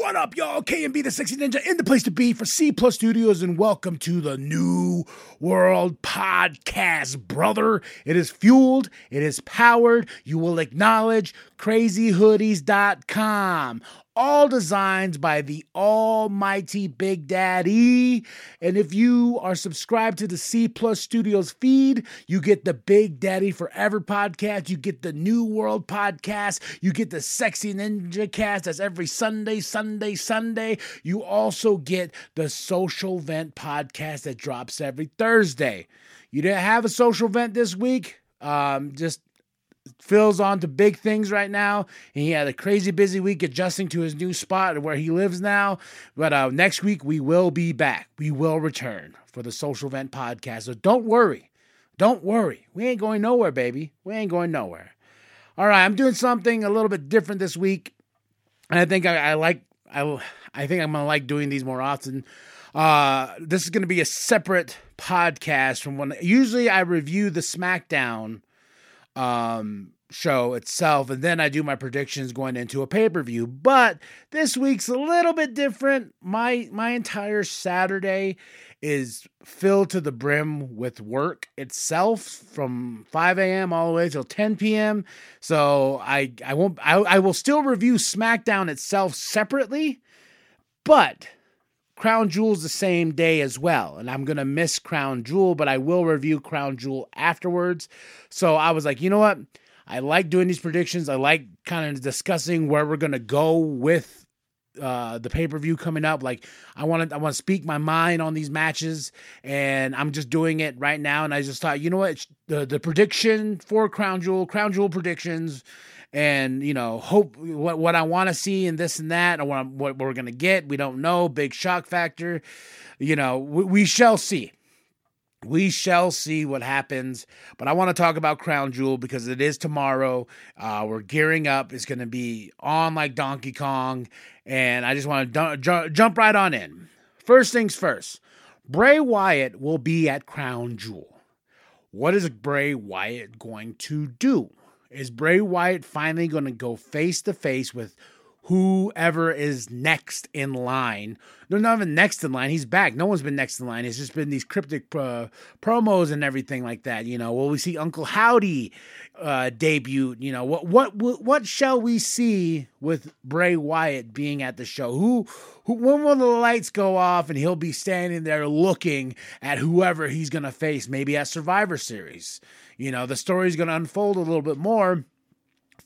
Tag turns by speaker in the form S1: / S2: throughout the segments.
S1: What up, y'all? KMB the Sexy Ninja in the place to be for C Plus Studios, and welcome to the New World Podcast, brother. It is fueled, it is powered. You will acknowledge crazyhoodiez.com. All designs by the almighty Big Daddy. And if you are subscribed to the C Plus Studios feed, you get the Big Daddy Forever podcast. You get the New World podcast. You get the Sexy Ninja cast. That's every Sunday, Sunday, Sunday. You also get the Social Vent podcast that drops every Thursday. You didn't have a social vent this week. Um, just Phil's on to big things right now. And he had a crazy busy week adjusting to his new spot where he lives now. But uh, next week, we will be back. We will return for the Social Vent podcast. So don't worry. Don't worry. We ain't going nowhere, baby. We ain't going nowhere. All right, I'm doing something a little bit different this week. And I think I, I like, I, I think I'm to like doing these more often. Uh, this is going to be a separate podcast from when usually I review the SmackDown um, show itself, and then I do my predictions going into a pay per view. But this week's a little bit different. My my entire Saturday is filled to the brim with work itself from 5 a.m. all the way till 10 p.m. So I I won't I, I will still review SmackDown itself separately, but Crown Jewel's the same day as well. And I'm going to miss Crown Jewel, but I will review Crown Jewel afterwards. So I was like, you know what? I like doing these predictions. I like kind of discussing where we're going to go with uh, the pay per view coming up. Like I want to, I want to speak my mind on these matches, and I'm just doing it right now. And I just thought, you know what, the the prediction for Crown Jewel, Crown Jewel predictions, and you know, hope what what I want to see and this and that, and what what we're gonna get. We don't know. Big shock factor. You know, we, we shall see. We shall see what happens, but I want to talk about Crown Jewel because it is tomorrow. Uh, we're gearing up. It's going to be on like Donkey Kong, and I just want to jump right on in. First things first, Bray Wyatt will be at Crown Jewel. What is Bray Wyatt going to do? Is Bray Wyatt finally going to go face to face with whoever is next in line. They're not even next in line. He's back. No one's been next in line. It's just been these cryptic uh, promos and everything like that. You know, will we see Uncle Howdy uh, debut? You know, what what what shall we see with Bray Wyatt being at the show? Who who when will the lights go off and he'll be standing there looking at whoever he's gonna face? Maybe at Survivor Series. You know, the story's gonna unfold a little bit more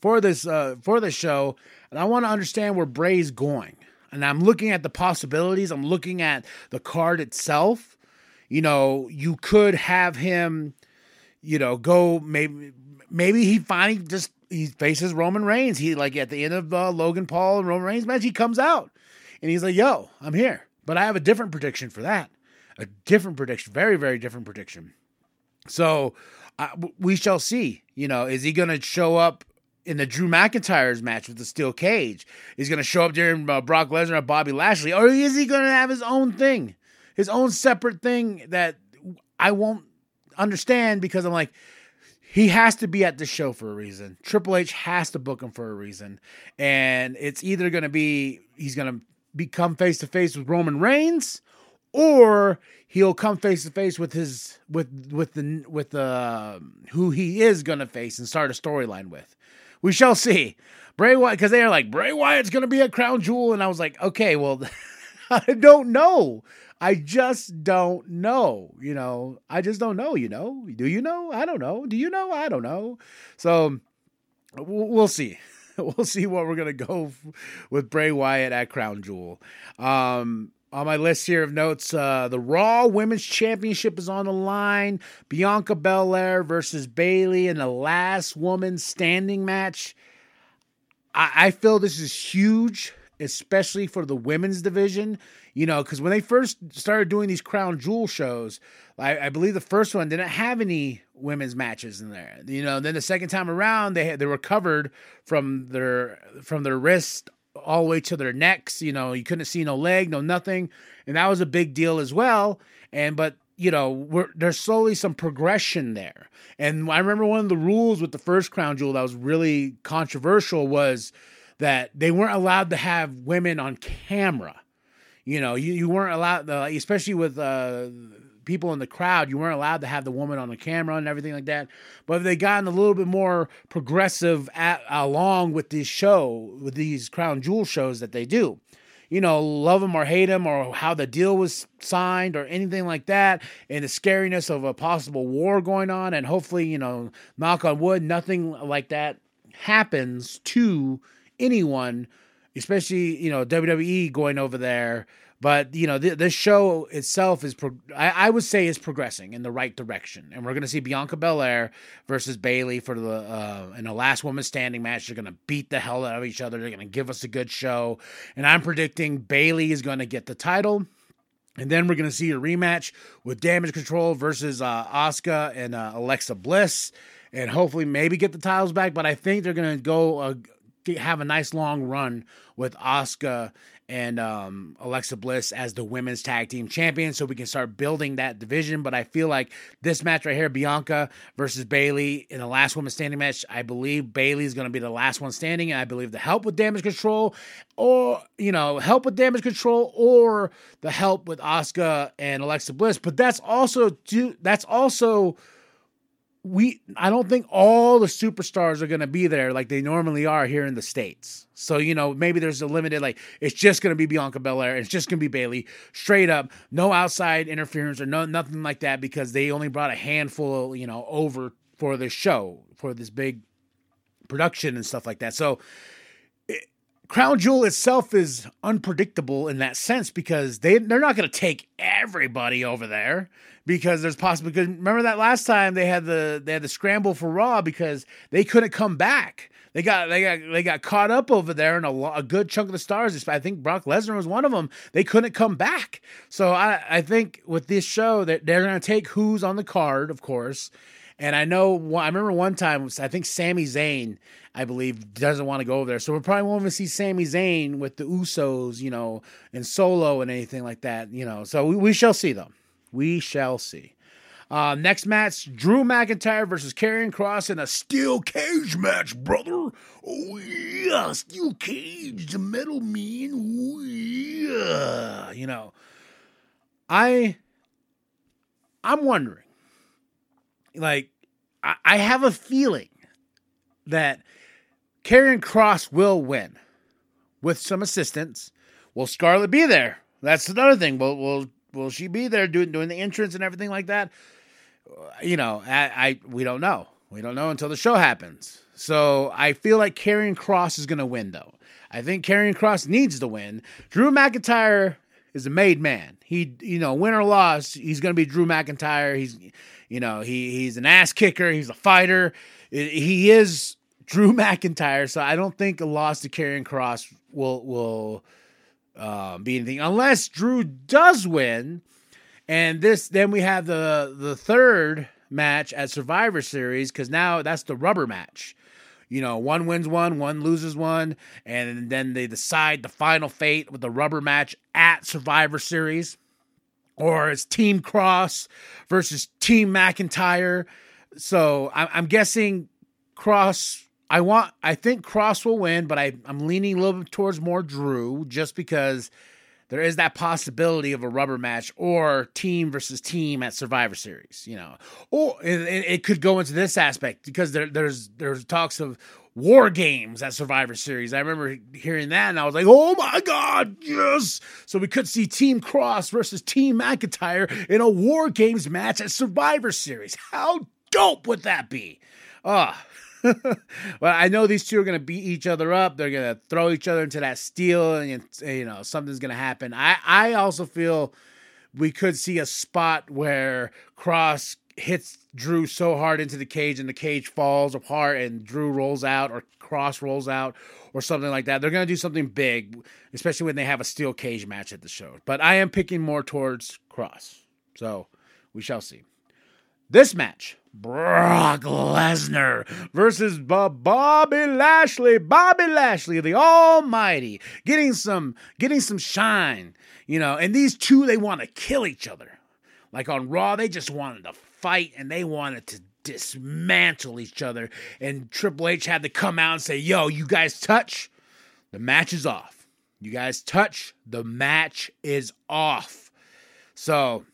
S1: for this uh, for the show, and I want to understand where Bray's going. And I'm looking at the possibilities. I'm looking at the card itself. You know, you could have him, you know, go maybe maybe he finally just he faces Roman Reigns. He like at the end of uh, Logan Paul and Roman Reigns match, he comes out and he's like, "Yo, I'm here." But I have a different prediction for that. A different prediction, very very different prediction. So uh, we shall see. You know, is he going to show up in the Drew McIntyre's match with the steel cage. He's going to show up during uh, Brock Lesnar and Bobby Lashley, or is he going to have his own thing, his own separate thing that I won't understand because I'm like, he has to be at the show for a reason. Triple H has to book him for a reason, and it's either going to be he's going to become face to face with Roman Reigns, or he'll come face to face with his with with the with the uh, who he is going to face and start a storyline with. We shall see. Bray Wyatt, because they are like, Bray Wyatt's going to be a Crown Jewel. And I was like, okay, well, I don't know. I just don't know. You know, I just don't know. You know, do you know? I don't know. Do you know? I don't know. So we'll see. We'll see what we're going to go with Bray Wyatt at Crown Jewel. Um, on my list here of notes, uh, the Raw Women's Championship is on the line. Bianca Belair versus Bayley in the last woman standing match. I, I feel this is huge especially for the women's division. You know, because when they first started doing these crown jewel shows, I, I, believe the first one didn't have any women's matches in there. You know, then the second time around, they they were covered from their from their wrist all the way to their necks. You know, you couldn't see no leg, no nothing, and that was a big deal as well. And but you know, there's slowly some progression there. And I remember one of the rules with the first crown jewel that was really controversial was that they weren't allowed to have women on camera. You know, you, you weren't allowed, uh, especially with uh, people in the crowd, you weren't allowed to have the woman on the camera and everything like that. But they gotten a little bit more progressive at, along with this show, with these crown jewel shows that they do you know, love him or hate him or how the deal was signed or anything like that, and the scariness of a possible war going on. And hopefully, you know, knock on wood, nothing like that happens to anyone, especially, you know, WWE going over there but you know, th- this show itself is, pro- I-, I would say, is progressing in the right direction, and we're going to see Bianca Belair versus Bayley for the uh, in the last woman standing match. They're going to beat the hell out of each other. They're going to give us a good show, and I'm predicting Bayley is going to get the title. And then we're going to see a rematch with Damage CTRL versus uh, Asuka and uh, Alexa Bliss, and hopefully maybe get the titles back. But I think they're going to go uh, have a nice long run with Asuka and um, Alexa Bliss as the women's tag team champion, so we can start building that division. But I feel like this match right here, Bianca versus Bayley in the last woman standing match, I believe Bayley is going to be the last one standing, and I believe the help with damage control, or you know, help with damage control, or the help with Asuka and Alexa Bliss. But that's also do that's also we I don't think all the superstars are going to be there like they normally are here in the states. So you know maybe there's a limited like it's just going to be Bianca Belair, it's just going to be Bayley, straight up, no outside interference or no nothing like that because they only brought a handful you know over for this show for this big production and stuff like that. So Crown Jewel itself is unpredictable in that sense because they they're not going to take everybody over there because there's possible because remember that last time they had the they had the scramble for Raw because they couldn't come back. They got they got they got caught up over there, and a, a good chunk of the stars. I think Brock Lesnar was one of them. They couldn't come back. So I I think with this show that they're, they're going to take who's on the card, of course. And I know I remember one time I think Sami Zayn, I believe, doesn't want to go over there. So we probably won't even see Sami Zayn with the Usos, you know, and Solo and anything like that, you know. So we, we shall see them. We shall see. Uh, next match: Drew McIntyre versus Karrion Kross in a steel cage match, brother. Oh yeah, steel cage, the metal man. Oh yeah, you know. I, I'm wondering. Like, I, I have a feeling that Karrion Kross will win with some assistance. Will Scarlett be there? That's another thing. Will Will will she be there doing doing the entrance and everything like that? Uh, you know, I, I we don't know. We don't know until the show happens. So I feel like Karrion Kross is going to win, though. I think Karrion Kross needs to win. Drew McIntyre is a made man. He, you know, win or loss, he's going to be Drew McIntyre. He's, you know, he he's an ass kicker. He's a fighter. He is Drew McIntyre. So I don't think a loss to Karrion Kross will will uh, be anything unless Drew does win. And this, then we have the the third match at Survivor Series because now that's the rubber match. You know, one wins one, one loses one, and then they decide the final fate with the rubber match at Survivor Series, or it's Team Kross versus Team McIntyre. So I'm guessing Kross. I want I think Kross will win, but I, I'm leaning a little bit towards more Drew just because there is that possibility of a rubber match or team versus team at Survivor Series, you know. Or it, it could go into this aspect because there, there's there's talks of war games at Survivor Series. I remember hearing that and I was like, "Oh my god, yes!" So we could see Team Kross versus Team McIntyre in a war games match at Survivor Series. How dope would that be? Ah. Oh well, I know these two are going to beat each other up. They're going to throw each other into that steel, and you know something's going to happen. I I also feel we could see a spot where Kross hits Drew so hard into the cage and the cage falls apart and Drew rolls out or Kross rolls out or something like that. They're going to do something big, especially when they have a steel cage match at the show. But I am picking more towards Kross. So we shall see. This match Brock Lesnar versus Bobby Lashley. Bobby Lashley, the Almighty, getting some getting some shine, you know. And these two, they want to kill each other. Like on Raw, they just wanted to fight and they wanted to dismantle each other. And Triple H had to come out and say, "Yo, you guys touch, the match is off. You guys touch, the match is off." So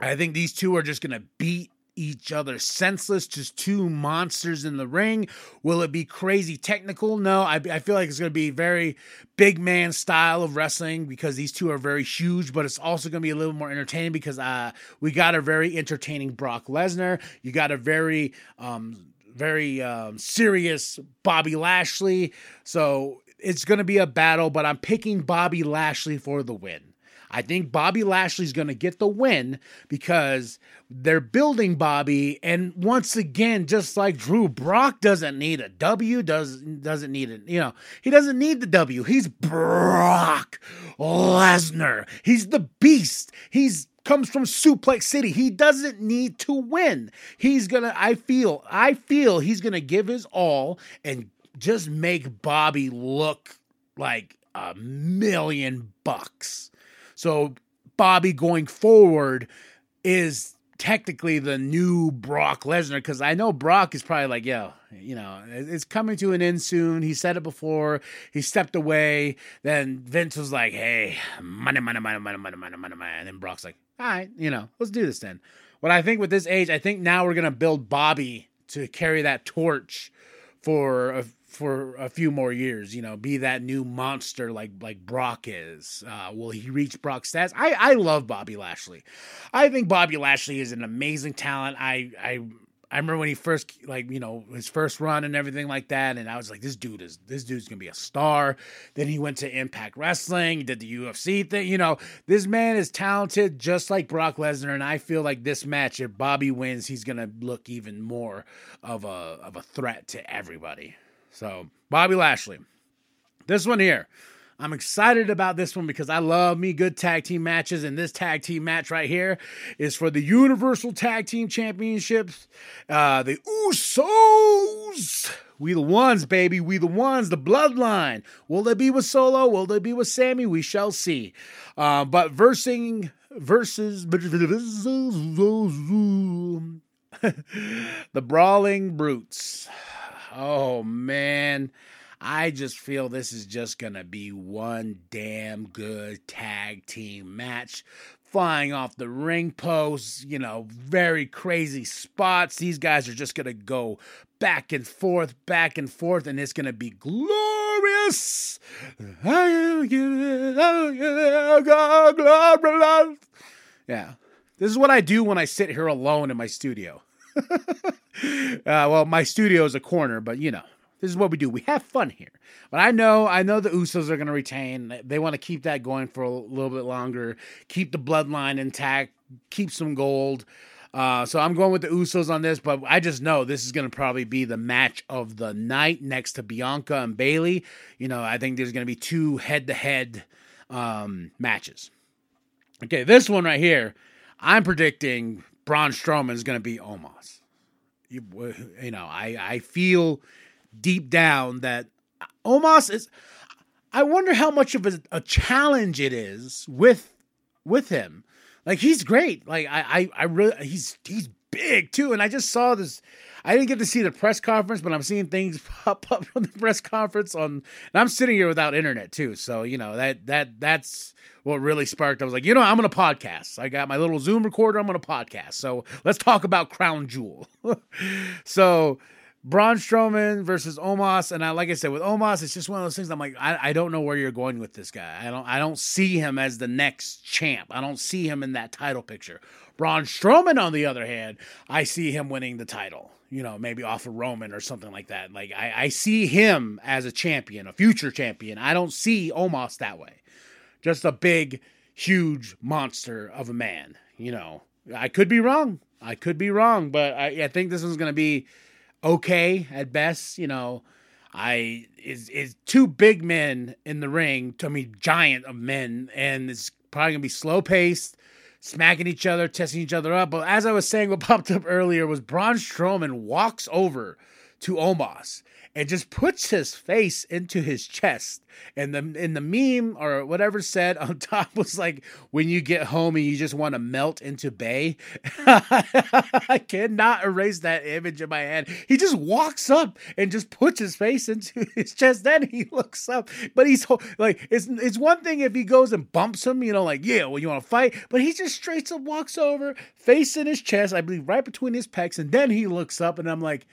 S1: I think these two are just gonna beat each other senseless, just two monsters in the ring. Will it be crazy technical? No, I, I feel like it's going to be very big man style of wrestling because these two are very huge, but it's also going to be a little more entertaining because uh, we got a very entertaining Brock Lesnar. You got a very, um, very um, serious Bobby Lashley. So it's going to be a battle, but I'm picking Bobby Lashley for the win. I think Bobby Lashley's going to get the win because they're building Bobby. And once again, just like Drew, Brock doesn't need a W, does, doesn't need it. You know, he doesn't need the W. He's Brock Lesnar. He's the beast. He's comes from Suplex City. He doesn't need to win. He's gonna, I feel, I feel he's gonna give his all and just make Bobby look like a million bucks. So Bobby going forward is technically the new Brock Lesnar because I know Brock is probably like, yo, you know, it's coming to an end soon. He said it before. He stepped away. Then Vince was like, hey, money, money, money, money, money, money, money, money. And then Brock's like, all right, you know, let's do this then. What I think with this age, I think now we're gonna build Bobby to carry that torch for a for a few more years, you know, be that new monster like like Brock is. Uh, will he reach Brock's stats? I I love Bobby Lashley. I think Bobby Lashley is an amazing talent. I I I remember when he first like you know his first run and everything like that, and I was like, this dude is this dude's gonna be a star. Then he went to Impact Wrestling, did the UFC thing. You know, this man is talented just like Brock Lesnar, and I feel like this match, if Bobby wins, he's gonna look even more of a of a threat to everybody. So, Bobby Lashley. This one here. I'm excited about this one because I love me good tag team matches, and this tag team match right here is for the Universal Tag Team Championships. Uh, the Usos, we the ones, baby, we the ones, the Bloodline. Will they be with Solo? Will they be with Sami? We shall see. Uh, but versing versus the Brawling Brutes. Oh man, I just feel this is just gonna be one damn good tag team match. Flying off the ring posts, you know, very crazy spots. These guys are just gonna go back and forth, back and forth, and it's gonna be glorious. Yeah. This is what I do when I sit here alone in my studio. uh, well, my studio is a corner, but you know, this is what we do. We have fun here. But I know, I know the Usos are going to retain. They want to keep that going for a little bit longer, keep the bloodline intact, keep some gold. Uh, so I'm going with the Usos on this, but I just know this is going to probably be the match of the night next to Bianca and Bayley. You know, I think there's going to be two head-to-head um, matches. Okay, this one right here, I'm predicting Braun Strowman is going to be Omos. You, you know, I, I feel deep down that Omos is. I wonder how much of a, a challenge it is with with him. Like he's great. Like I, I, I really he's he's big too. And I just saw this. I didn't get to see the press conference, but I'm seeing things pop up from the press conference on. And I'm sitting here without internet too, so you know that that that's what really sparked. I was like, you know, I'm gonna podcast. I got my little Zoom recorder. I'm gonna podcast. So let's talk about Crown Jewel. so Braun Strowman versus Omos, and I like I said with Omos, it's just one of those things. I'm like, I, I don't know where you're going with this guy. I don't I don't see him as the next champ. I don't see him in that title picture. Braun Strowman, on the other hand, I see him winning the title. You know, maybe off of Roman or something like that. Like I, I see him as a champion, a future champion. I don't see Omos that way just a big, huge monster of a man. You know, I could be wrong. I could be wrong, but I, I think this one's to be okay at best. You know, I is is two big men in the ring. To me, giant of men, and it's probably gonna be slow paced, smacking each other, testing each other up. But as I was saying, what popped up earlier was Braun Strowman walks over to Omos and just puts his face into his chest. And the in the meme or whatever said on top was like, "When you get home and you just want to melt into Bay." I cannot erase that image in my head. He just walks up and just puts his face into his chest. Then he looks up, but he's like, it's it's one thing if he goes and bumps him, you know, like, "Yeah, well, you want to fight?" But he just straight up walks over, face in his chest, I believe, right between his pecs, and then he looks up, and I'm like,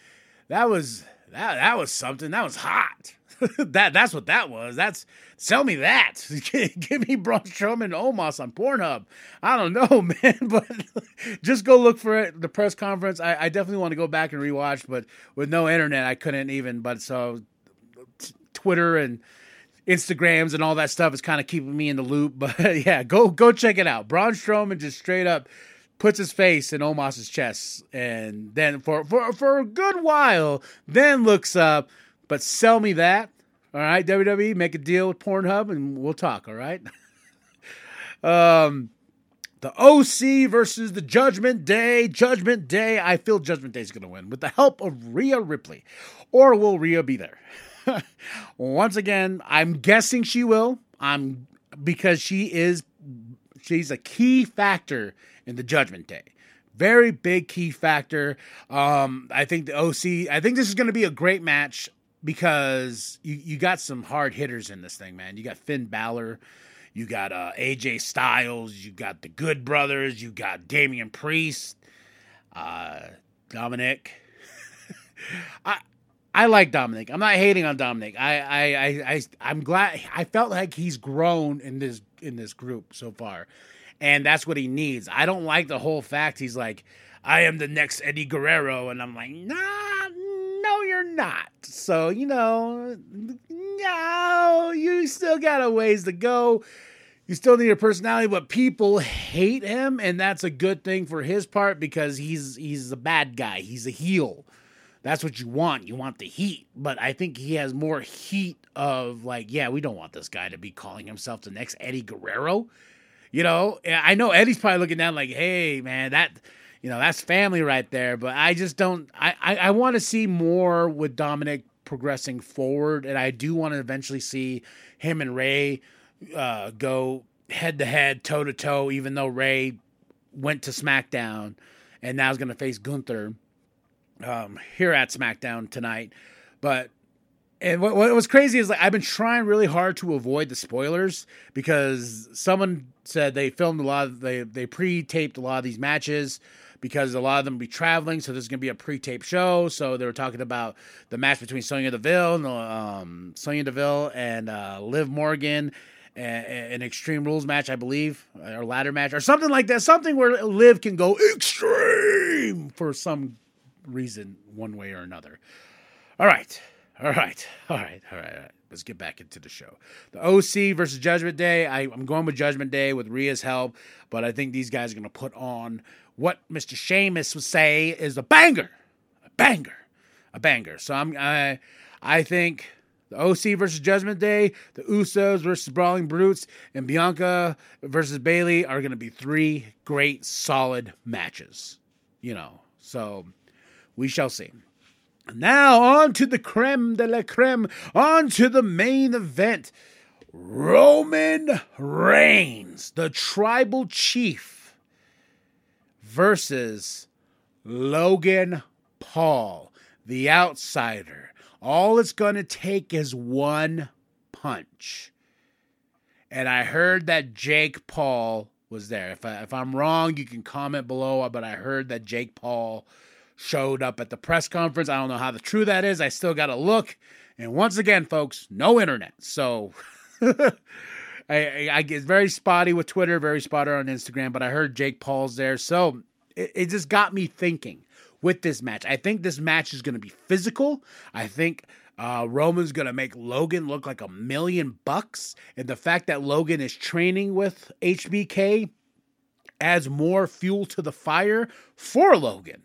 S1: that was that that was something. That was hot. that that's what that was. That's sell me that. Give me Braun Strowman and Omos on Pornhub. I don't know, man, but just go look for it. The press conference. I, I definitely want to go back and rewatch, but with no internet, I couldn't even. But so t- Twitter and Instagrams and all that stuff is kind of keeping me in the loop. But yeah, go go check it out. Braun Strowman just straight up puts his face in Omos's chest, and then for for for a good while, then looks up. But sell me that, all right? WWE, make a deal with Pornhub, and we'll talk. All right. um, the OC versus the Judgment Day. Judgment Day. I feel Judgment Day is going to win with the help of Rhea Ripley, or will Rhea be there? Once again, I'm guessing she will. I'm because she is she's a key factor in the Judgment Day. Very big key factor. Um, I think the OC. I think this is going to be a great match because you you got some hard hitters in this thing, man. You got Finn Balor. You got uh, AJ Styles. You got the Good Brothers. You got Damian Priest. Uh, Dominic. I I like Dominic. I'm not hating on Dominic. I I I, I I'm glad. I felt like he's grown in this in this group so far and that's what he needs. I don't like the whole fact he's like, I am the next Eddie Guerrero, and I'm like, nah, no, you're not. So you know, no, you still got a ways to go. You still need a personality, but people hate him, and that's a good thing for his part because he's he's a bad guy. He's a heel. That's what you want. You want the heat. But I think he has more heat of like, yeah, we don't want this guy to be calling himself the next Eddie Guerrero. You know, I know Eddie's probably looking down like, hey, man, that, you know, that's family right there. But I just don't, I, I, I want to see more with Dominic progressing forward. And I do want to eventually see him and Rey uh, go head to head, toe to toe, even though Rey went to SmackDown and now is going to face Gunther um, here at SmackDown tonight. But and what, what was crazy is like I've been trying really hard to avoid the spoilers because someone said they filmed a lot of they they pre-taped a lot of these matches because a lot of them be traveling, so there's gonna be a pre-taped show. So they were talking about the match between Sonya Deville and um, Sonya Deville and uh, Liv Morgan, an Extreme Rules match, I believe, or ladder match, or something like that. Something where Liv can go extreme for some reason, one way or another. All right. All right, all right, all right, all right. Let's get back into the show. The OC versus Judgment Day. I, am going with Judgment Day with Rhea's help, but I think these guys are going to put on what Mr. Sheamus would say is a banger, a banger, a banger. So I'm, I, I think the OC versus Judgment Day, the Usos versus Brawling Brutes, and Bianca versus Bayley are going to be three great, solid matches. You know, so we shall see. Now, on to the creme de la creme, on to the main event. Roman Reigns, the tribal chief, versus Logan Paul, the outsider. All it's going to take is one punch. And I heard that Jake Paul was there. If, I, if I'm wrong, you can comment below, but I heard that Jake Paul showed up at the press conference. I don't know how the true that is. I still got to look. And once again, folks, no internet. So I, I, I, get very spotty with Twitter, very spotty on Instagram, but I heard Jake Paul's there. So it, it just got me thinking with this match. I think this match is going to be physical. I think uh, Roman's going to make Logan look like a million bucks. And the fact that Logan is training with HBK adds more fuel to the fire for Logan.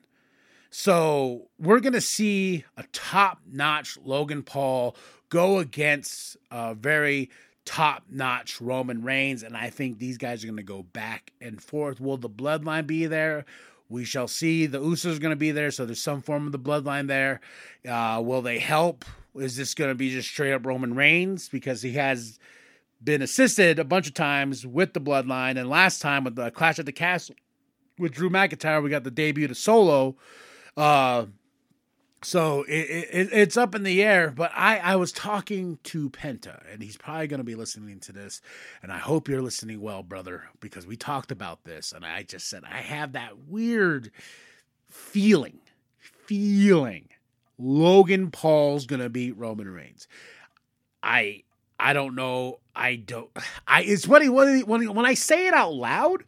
S1: So we're going to see a top notch Logan Paul go against a very top notch Roman Reigns. And I think these guys are going to go back and forth. Will the bloodline be there? We shall see. The Usos are going to be there. So there's some form of the bloodline there. Uh, will they help? Is this going to be just straight up Roman Reigns? Because he has been assisted a bunch of times with the bloodline. And last time with the Clash at the Castle with Drew McIntyre, we got the debut to Solo. Uh, so it, it, it's up in the air, but I, I was talking to Penta, and he's probably going to be listening to this. And I hope you're listening well, brother, because we talked about this. And I just said, I have that weird feeling, feeling Logan Paul's going to beat Roman Reigns. I I don't know. I don't. I it's funny when when when I say it out loud,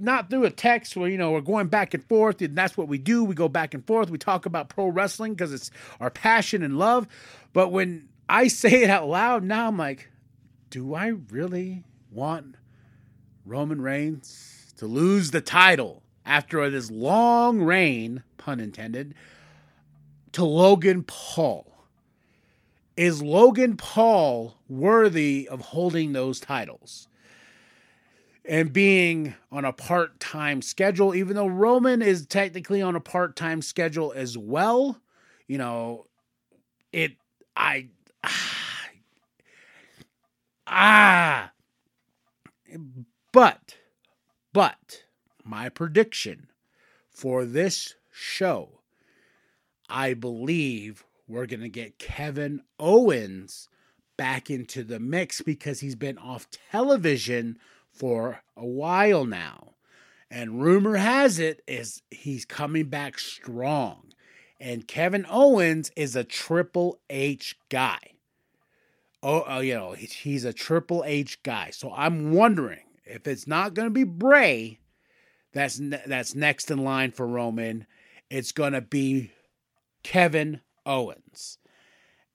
S1: not through a text where you know we're going back and forth, and that's what we do. We go back and forth. We talk about pro wrestling because it's our passion and love. But when I say it out loud now, I'm like, do I really want Roman Reigns to lose the title after this long reign, pun intended, to Logan Paul? Is Logan Paul worthy of holding those titles? And being on a part time schedule, even though Roman is technically on a part time schedule as well, you know, it, I, ah, but, but my prediction for this show, I believe we're going to get Kevin Owens back into the mix because he's been off television for a while now. And rumor has it is he's coming back strong. And Kevin Owens is a Triple H guy. Oh, oh you oh, know, he's a Triple H guy. So I'm wondering if it's not going to be Bray that's that's next in line for Roman, it's going to be Kevin Owens.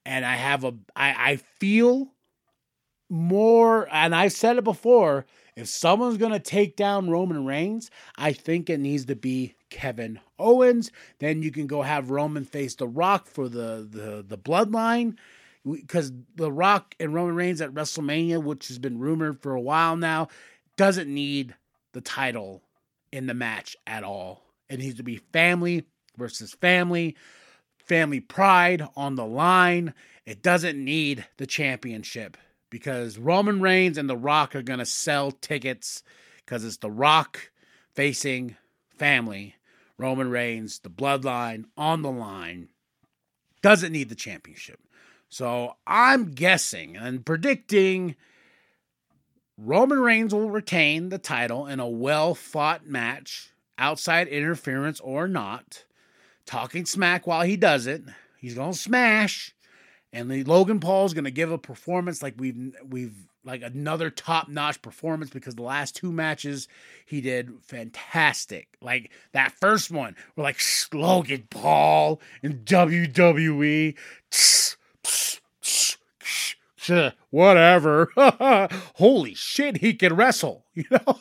S1: And I have a I, I feel more and I've said it before, if someone's gonna take down Roman Reigns, I think it needs to be Kevin Owens. Then you can go have Roman face the rock for the the, the bloodline. Because the Rock and Roman Reigns at WrestleMania, which has been rumored for a while now, doesn't need the title in the match at all. It needs to be family versus family family pride on the line. It doesn't need the championship because Roman Reigns and The Rock are going to sell tickets because it's The Rock facing family. Roman Reigns, the bloodline on the line, doesn't need the championship. So I'm guessing and predicting Roman Reigns will retain the title in a well fought match, outside interference or not talking smack while he does it. He's gonna smash, and the Logan Paul's gonna give a performance like we've we've like another top notch performance because the last two matches he did fantastic. Like that first one, we're like Logan Paul in WWE. Whatever. Holy shit, he can wrestle, you know?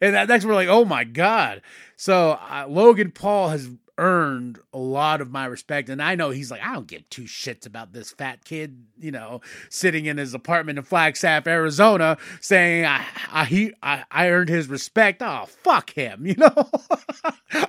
S1: and that next we're like, oh my god. So uh, Logan Paul has earned a lot of my respect. And I know he's like, I don't give two shits about this fat kid, you know, sitting in his apartment in Flagstaff, Arizona, saying I I he I, I earned his respect. Oh fuck him, you know.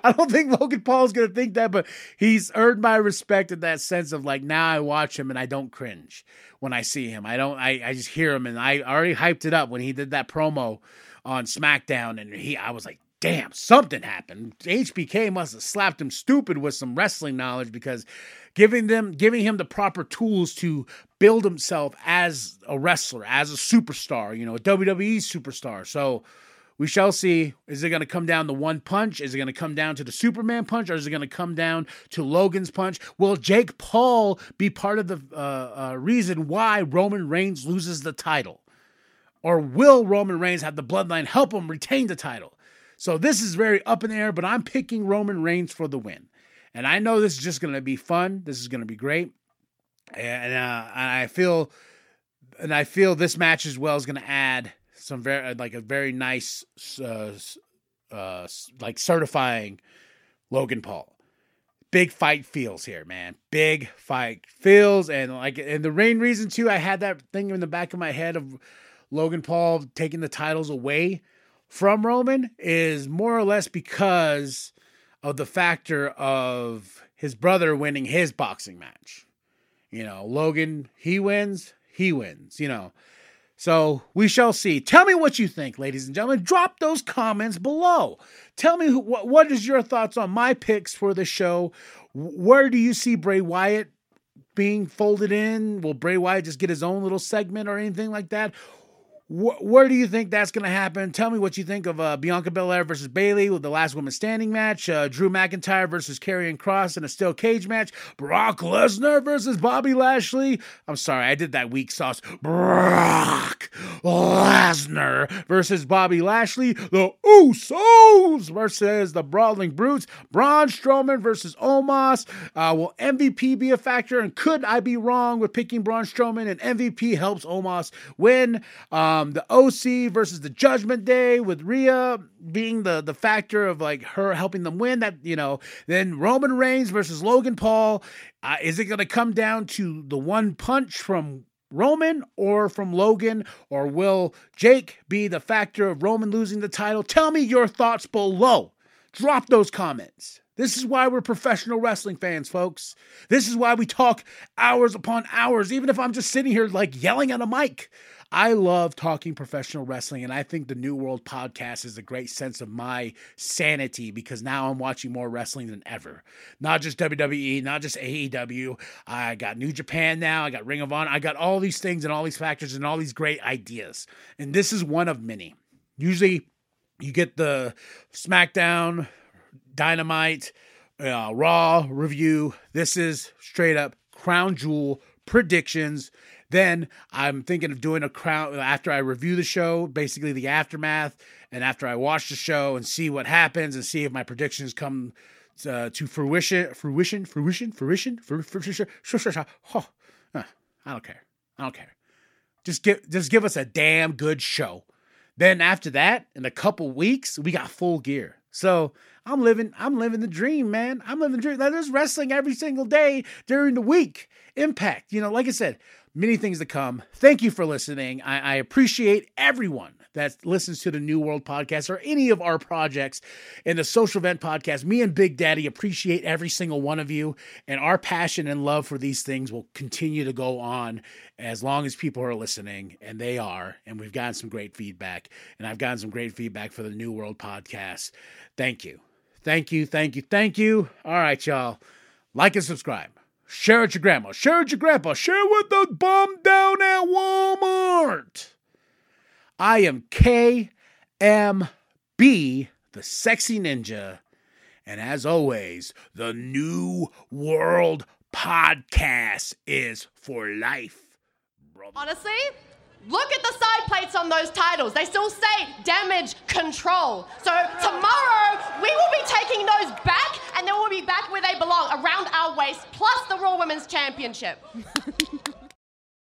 S1: I don't think Logan Paul's gonna think that, but he's earned my respect in that sense of like now I watch him and I don't cringe when I see him. I don't I, I just hear him and I already hyped it up when he did that promo on SmackDown and he I was like, damn, something happened. HBK must have slapped him stupid with some wrestling knowledge because giving them giving him the proper tools to build himself as a wrestler, as a superstar, you know, a WWE superstar. So we shall see. Is it going to come down to one punch? Is it going to come down to the Superman punch? Or is it going to come down to Logan's punch? Will Jake Paul be part of the uh, uh, reason why Roman Reigns loses the title? Or will Roman Reigns have the bloodline help him retain the title? So this is very up in the air, but I'm picking Roman Reigns for the win. And I know this is just going to be fun. This is going to be great. And uh, I feel and I feel this match as well is going to add some very like a very nice uh, uh, like certifying Logan Paul. Big fight feels here, man. Big fight feels, and like, and the main reason too, I had that thing in the back of my head of Logan Paul taking the titles away from Roman is more or less because of the factor of his brother winning his boxing match. You know, Logan, he wins, he wins, you know. So we shall see. Tell me what you think, ladies and gentlemen. Drop those comments below. Tell me who, what what is your thoughts on my picks for the show. Where do you see Bray Wyatt being folded in? Will Bray Wyatt just get his own little segment or anything like that? Wh- where do you think that's going to happen? Tell me what you think of uh, Bianca Belair versus Bayley with the last woman standing match, uh, Drew McIntyre versus Karrion Kross in a steel cage match, Brock Lesnar versus Bobby Lashley. I'm sorry, I did that weak sauce. Brock Lesnar versus Bobby Lashley. The Usos versus the Brawling Brutes. Braun Strowman versus Omos. Uh, will MVP be a factor? And could I be wrong with picking Braun Strowman and MVP helps Omos win? Um, um, the OC versus the Judgment Day with Rhea being the the factor of like her helping them win. That you know, then Roman Reigns versus Logan Paul. Uh, is it going to come down to the one punch from Roman or from Logan, or will Jake be the factor of Roman losing the title? Tell me your thoughts below. Drop those comments. This is why we're professional wrestling fans, folks. This is why we talk hours upon hours, even if I'm just sitting here like yelling at a mic. I love talking professional wrestling, and I think the New World podcast is a great sense of my sanity because now I'm watching more wrestling than ever. Not just WWE, not just AEW. I got New Japan now, I got Ring of Honor, I got all these things and all these factors and all these great ideas. And this is one of many. Usually, you get the SmackDown, Dynamite, uh, Raw review. This is straight up crown jewel predictions then I'm thinking of doing a crown after I review the show, basically the aftermath, and after I watch the show and see what happens and see if my predictions come uh, to fruition, fruition, fruition, fruition, fruition. Oh, I don't care. I don't care. Just give, just give us a damn good show. Then after that, in a couple weeks, we got full gear. So I'm living, I'm living the dream, man. I'm living the dream. There's wrestling every single day during the week. Impact, you know, like I said, many things to come. Thank you for listening. I, I, appreciate everyone that listens to the New World podcast or any of our projects in the Social Vent podcast. Me and Big Daddy appreciate every single one of you, and our passion and love for these things will continue to go on as long as people are listening, and they are. And we've gotten some great feedback, and I've gotten some great feedback for the New World podcast. Thank you. Thank you. Thank you. Thank you. All right, y'all. Like and subscribe. Share it your grandma. Share it your grandpa. Share with the bum down at Walmart. I am KMB, the sexy ninja. And as always, the New World Podcast is for life.
S2: Brother. Honestly, Look at the side plates on those titles. They still say damage control. So tomorrow we will be taking those back and they will be back where they belong, around our waist, plus the Raw Women's Championship.